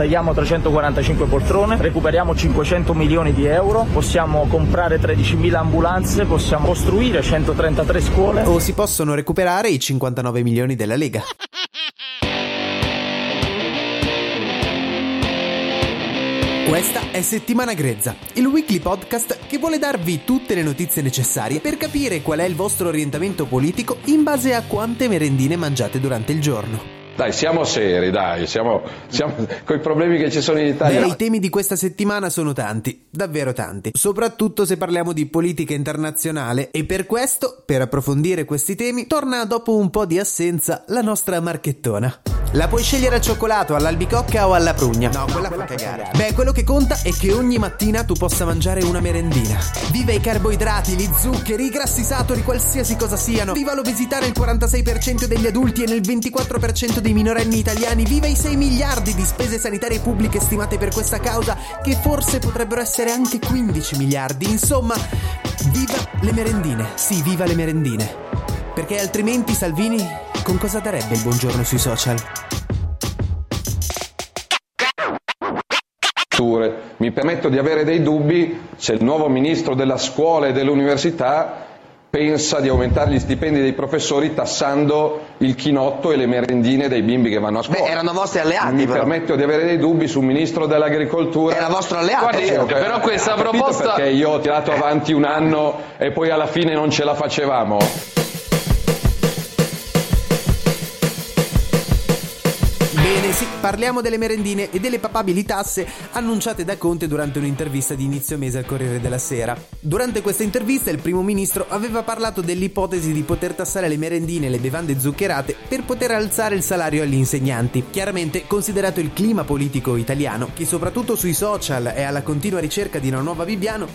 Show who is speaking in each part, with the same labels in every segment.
Speaker 1: Tagliamo 345 poltrone, recuperiamo 500 milioni di euro, possiamo comprare 13.000 ambulanze, possiamo costruire 133 scuole.
Speaker 2: O si possono recuperare i 59 milioni della Lega. Questa è Settimana Grezza, il weekly podcast che vuole darvi tutte le notizie necessarie per capire qual è il vostro orientamento politico in base a quante merendine mangiate durante il giorno.
Speaker 3: Dai, siamo seri, dai, siamo, siamo con i problemi che ci sono in Italia.
Speaker 2: Beh, i temi di questa settimana sono tanti, davvero tanti, soprattutto se parliamo di politica internazionale e per questo, per approfondire questi temi, torna dopo un po' di assenza la nostra marchettona. La puoi scegliere al cioccolato, all'albicocca o alla prugna. No, quella fa cagare. Beh, quello che conta è che ogni mattina tu possa mangiare una merendina. Viva i carboidrati, gli zuccheri, i grassi saturi, qualsiasi cosa siano. Viva l'obesità nel 46% degli adulti e nel 24% dei minorenni italiani. Viva i 6 miliardi di spese sanitarie pubbliche stimate per questa causa, che forse potrebbero essere anche 15 miliardi. Insomma, viva le merendine. Sì, viva le merendine. Perché altrimenti Salvini con cosa darebbe il buongiorno sui social?
Speaker 3: Mi permetto di avere dei dubbi se il nuovo ministro della scuola e dell'università pensa di aumentare gli stipendi dei professori tassando il chinotto e le merendine dei bimbi che vanno a scuola.
Speaker 4: Beh, erano vostri alleati.
Speaker 3: Mi
Speaker 4: però.
Speaker 3: permetto di avere dei dubbi sul ministro dell'agricoltura.
Speaker 4: Era vostro alleato.
Speaker 3: Guardi,
Speaker 4: cioè.
Speaker 3: però questa proposta perché io ho tirato avanti un anno e poi alla fine non ce la facevamo.
Speaker 2: Sì, parliamo delle merendine e delle papabili tasse annunciate da Conte durante un'intervista di inizio mese al Corriere della Sera. Durante questa intervista il primo ministro aveva parlato dell'ipotesi di poter tassare le merendine e le bevande zuccherate per poter alzare il salario agli insegnanti. Chiaramente, considerato il clima politico italiano, che soprattutto sui social è alla continua ricerca di una nuova Bibbiano,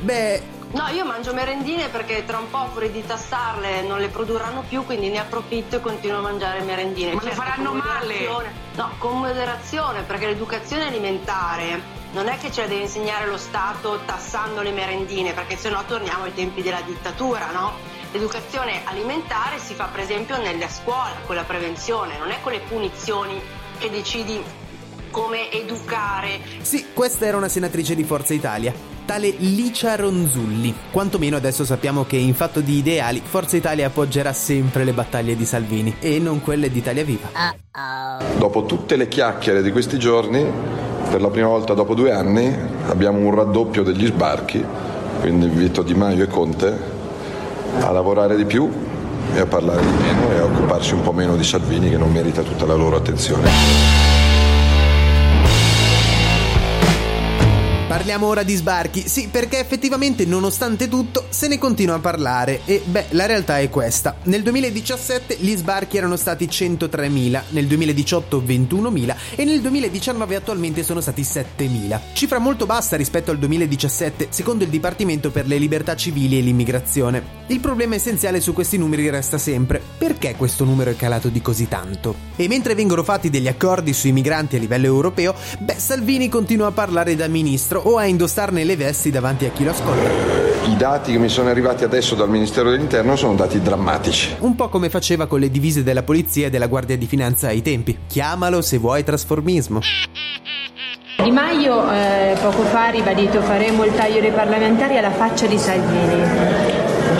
Speaker 2: beh,
Speaker 5: No, io mangio merendine perché tra un po' fuori di tassarle non le produrranno più, quindi ne approfitto e continuo a mangiare merendine.
Speaker 6: Ma le
Speaker 5: Certo,
Speaker 6: faranno male?
Speaker 5: No, con moderazione, perché l'educazione alimentare non è che ce la deve insegnare lo Stato tassando le merendine, perché sennò torniamo ai tempi della dittatura, no? L'educazione alimentare si fa per esempio nella scuola, con la prevenzione, non è con le punizioni che decidi come educare.
Speaker 2: Sì, questa era una senatrice di Forza Italia, tale Licia Ronzulli. Quantomeno adesso sappiamo che in fatto di ideali Forza Italia appoggerà sempre le battaglie di Salvini e non quelle di Italia Viva.
Speaker 3: Dopo tutte le chiacchiere di questi giorni, per la prima volta dopo due anni, abbiamo un raddoppio degli sbarchi, quindi invito Di Maio e Conte a lavorare di più e a parlare di meno e a occuparsi un po' meno di Salvini che non merita tutta la loro attenzione.
Speaker 2: Parliamo ora di sbarchi, sì, perché effettivamente nonostante tutto se ne continua a parlare e beh, la realtà è questa. Nel 2017 gli sbarchi erano stati 103.000, nel 2018 21.000 e nel 2019 attualmente sono stati 7.000. Cifra molto bassa rispetto al 2017, secondo il Dipartimento per le libertà civili e l'immigrazione. Il problema essenziale su questi numeri resta sempre perché questo numero è calato di così tanto? E mentre vengono fatti degli accordi sui migranti a livello europeo, beh, Salvini continua a parlare da ministro o a indossarne le vesti davanti a chi lo ascolta.
Speaker 3: I dati che mi sono arrivati adesso dal Ministero dell'Interno sono dati drammatici.
Speaker 2: Un po' come faceva con le divise della polizia e della Guardia di Finanza ai tempi. Chiamalo se vuoi trasformismo.
Speaker 7: Di Maio eh, poco fa ha ribadito faremo il taglio dei parlamentari alla faccia di Salvini.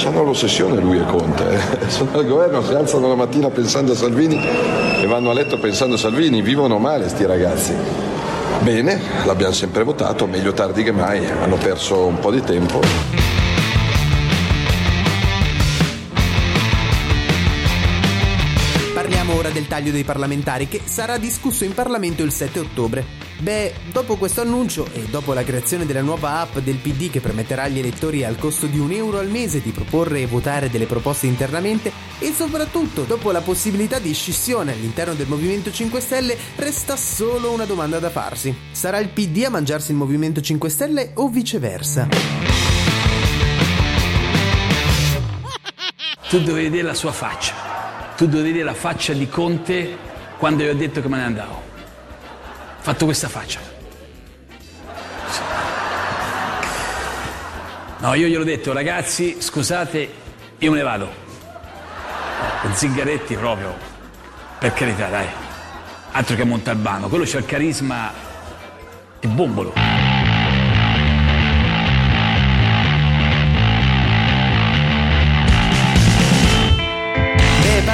Speaker 3: Hanno l'ossessione lui e Conte. eh. Sono al governo, si alzano la mattina pensando a Salvini e vanno a letto pensando a Salvini. Vivono male sti ragazzi. Bene, l'abbiamo sempre votato, meglio tardi che mai. Hanno perso un po' di tempo.
Speaker 2: Parliamo ora del taglio dei parlamentari che sarà discusso in Parlamento il 7 ottobre. Beh, dopo questo annuncio e dopo la creazione della nuova app del PD che permetterà agli elettori al costo di un euro al mese di proporre e votare delle proposte internamente e soprattutto dopo la possibilità di scissione all'interno del Movimento 5 Stelle resta solo una domanda da farsi. Sarà il PD a mangiarsi il Movimento 5 Stelle o viceversa?
Speaker 4: Tu dovevi vedere la sua faccia, tu dovevi vedere la faccia di Conte quando gli ho detto che me ne andavo. Fatto questa faccia. No, io gliel'ho detto, ragazzi, scusate, io me ne vado. Zingaretti proprio, per carità, dai. Altro che Montalbano, quello c'ha il carisma di bombolo.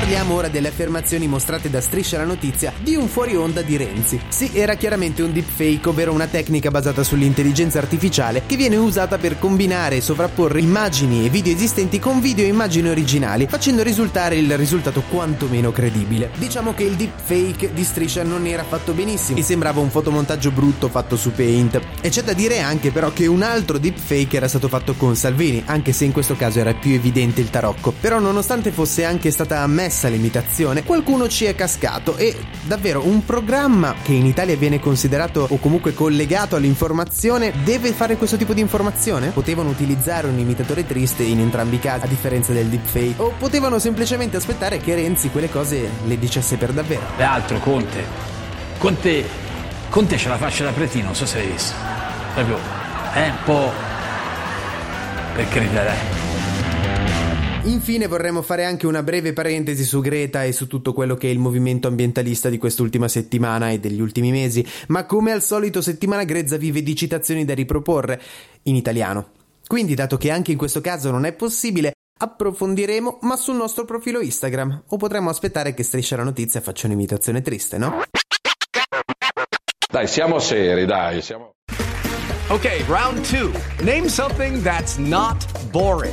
Speaker 2: Parliamo ora delle affermazioni mostrate da Striscia la Notizia di un fuori onda di Renzi. Sì, era chiaramente un deepfake, ovvero una tecnica basata sull'intelligenza artificiale che viene usata per combinare e sovrapporre immagini e video esistenti con video e immagini originali, facendo risultare il risultato quantomeno credibile. Diciamo che il deepfake di Striscia non era fatto benissimo e sembrava un fotomontaggio brutto fatto su Paint. E c'è da dire anche però che un altro deepfake era stato fatto con Salvini, anche se in questo caso era più evidente il tarocco. Però nonostante fosse anche stata ammessa stessa limitazione, qualcuno ci è cascato e davvero un programma che in Italia viene considerato o comunque collegato all'informazione deve fare questo tipo di informazione? Potevano utilizzare un imitatore triste in entrambi i casi, a differenza del deepfake, o potevano semplicemente aspettare che Renzi quelle cose le dicesse per davvero.
Speaker 4: E altro, Conte. Conte. Conte c'ha la faccia da pretino, non so se l'hai visto. Proprio. È un po'. Per carità, dai.
Speaker 2: Infine vorremmo fare anche una breve parentesi su Greta e su tutto quello che è il movimento ambientalista di quest'ultima settimana e degli ultimi mesi, ma come al solito settimana grezza vive di citazioni da riproporre in italiano. Quindi, dato che anche in questo caso non è possibile, approfondiremo, ma sul nostro profilo Instagram. O potremmo aspettare che Striscia la Notizia faccia un'imitazione triste, no?
Speaker 3: Dai, siamo seri, dai, siamo...
Speaker 6: Ok, round 2. Name something that's not boring.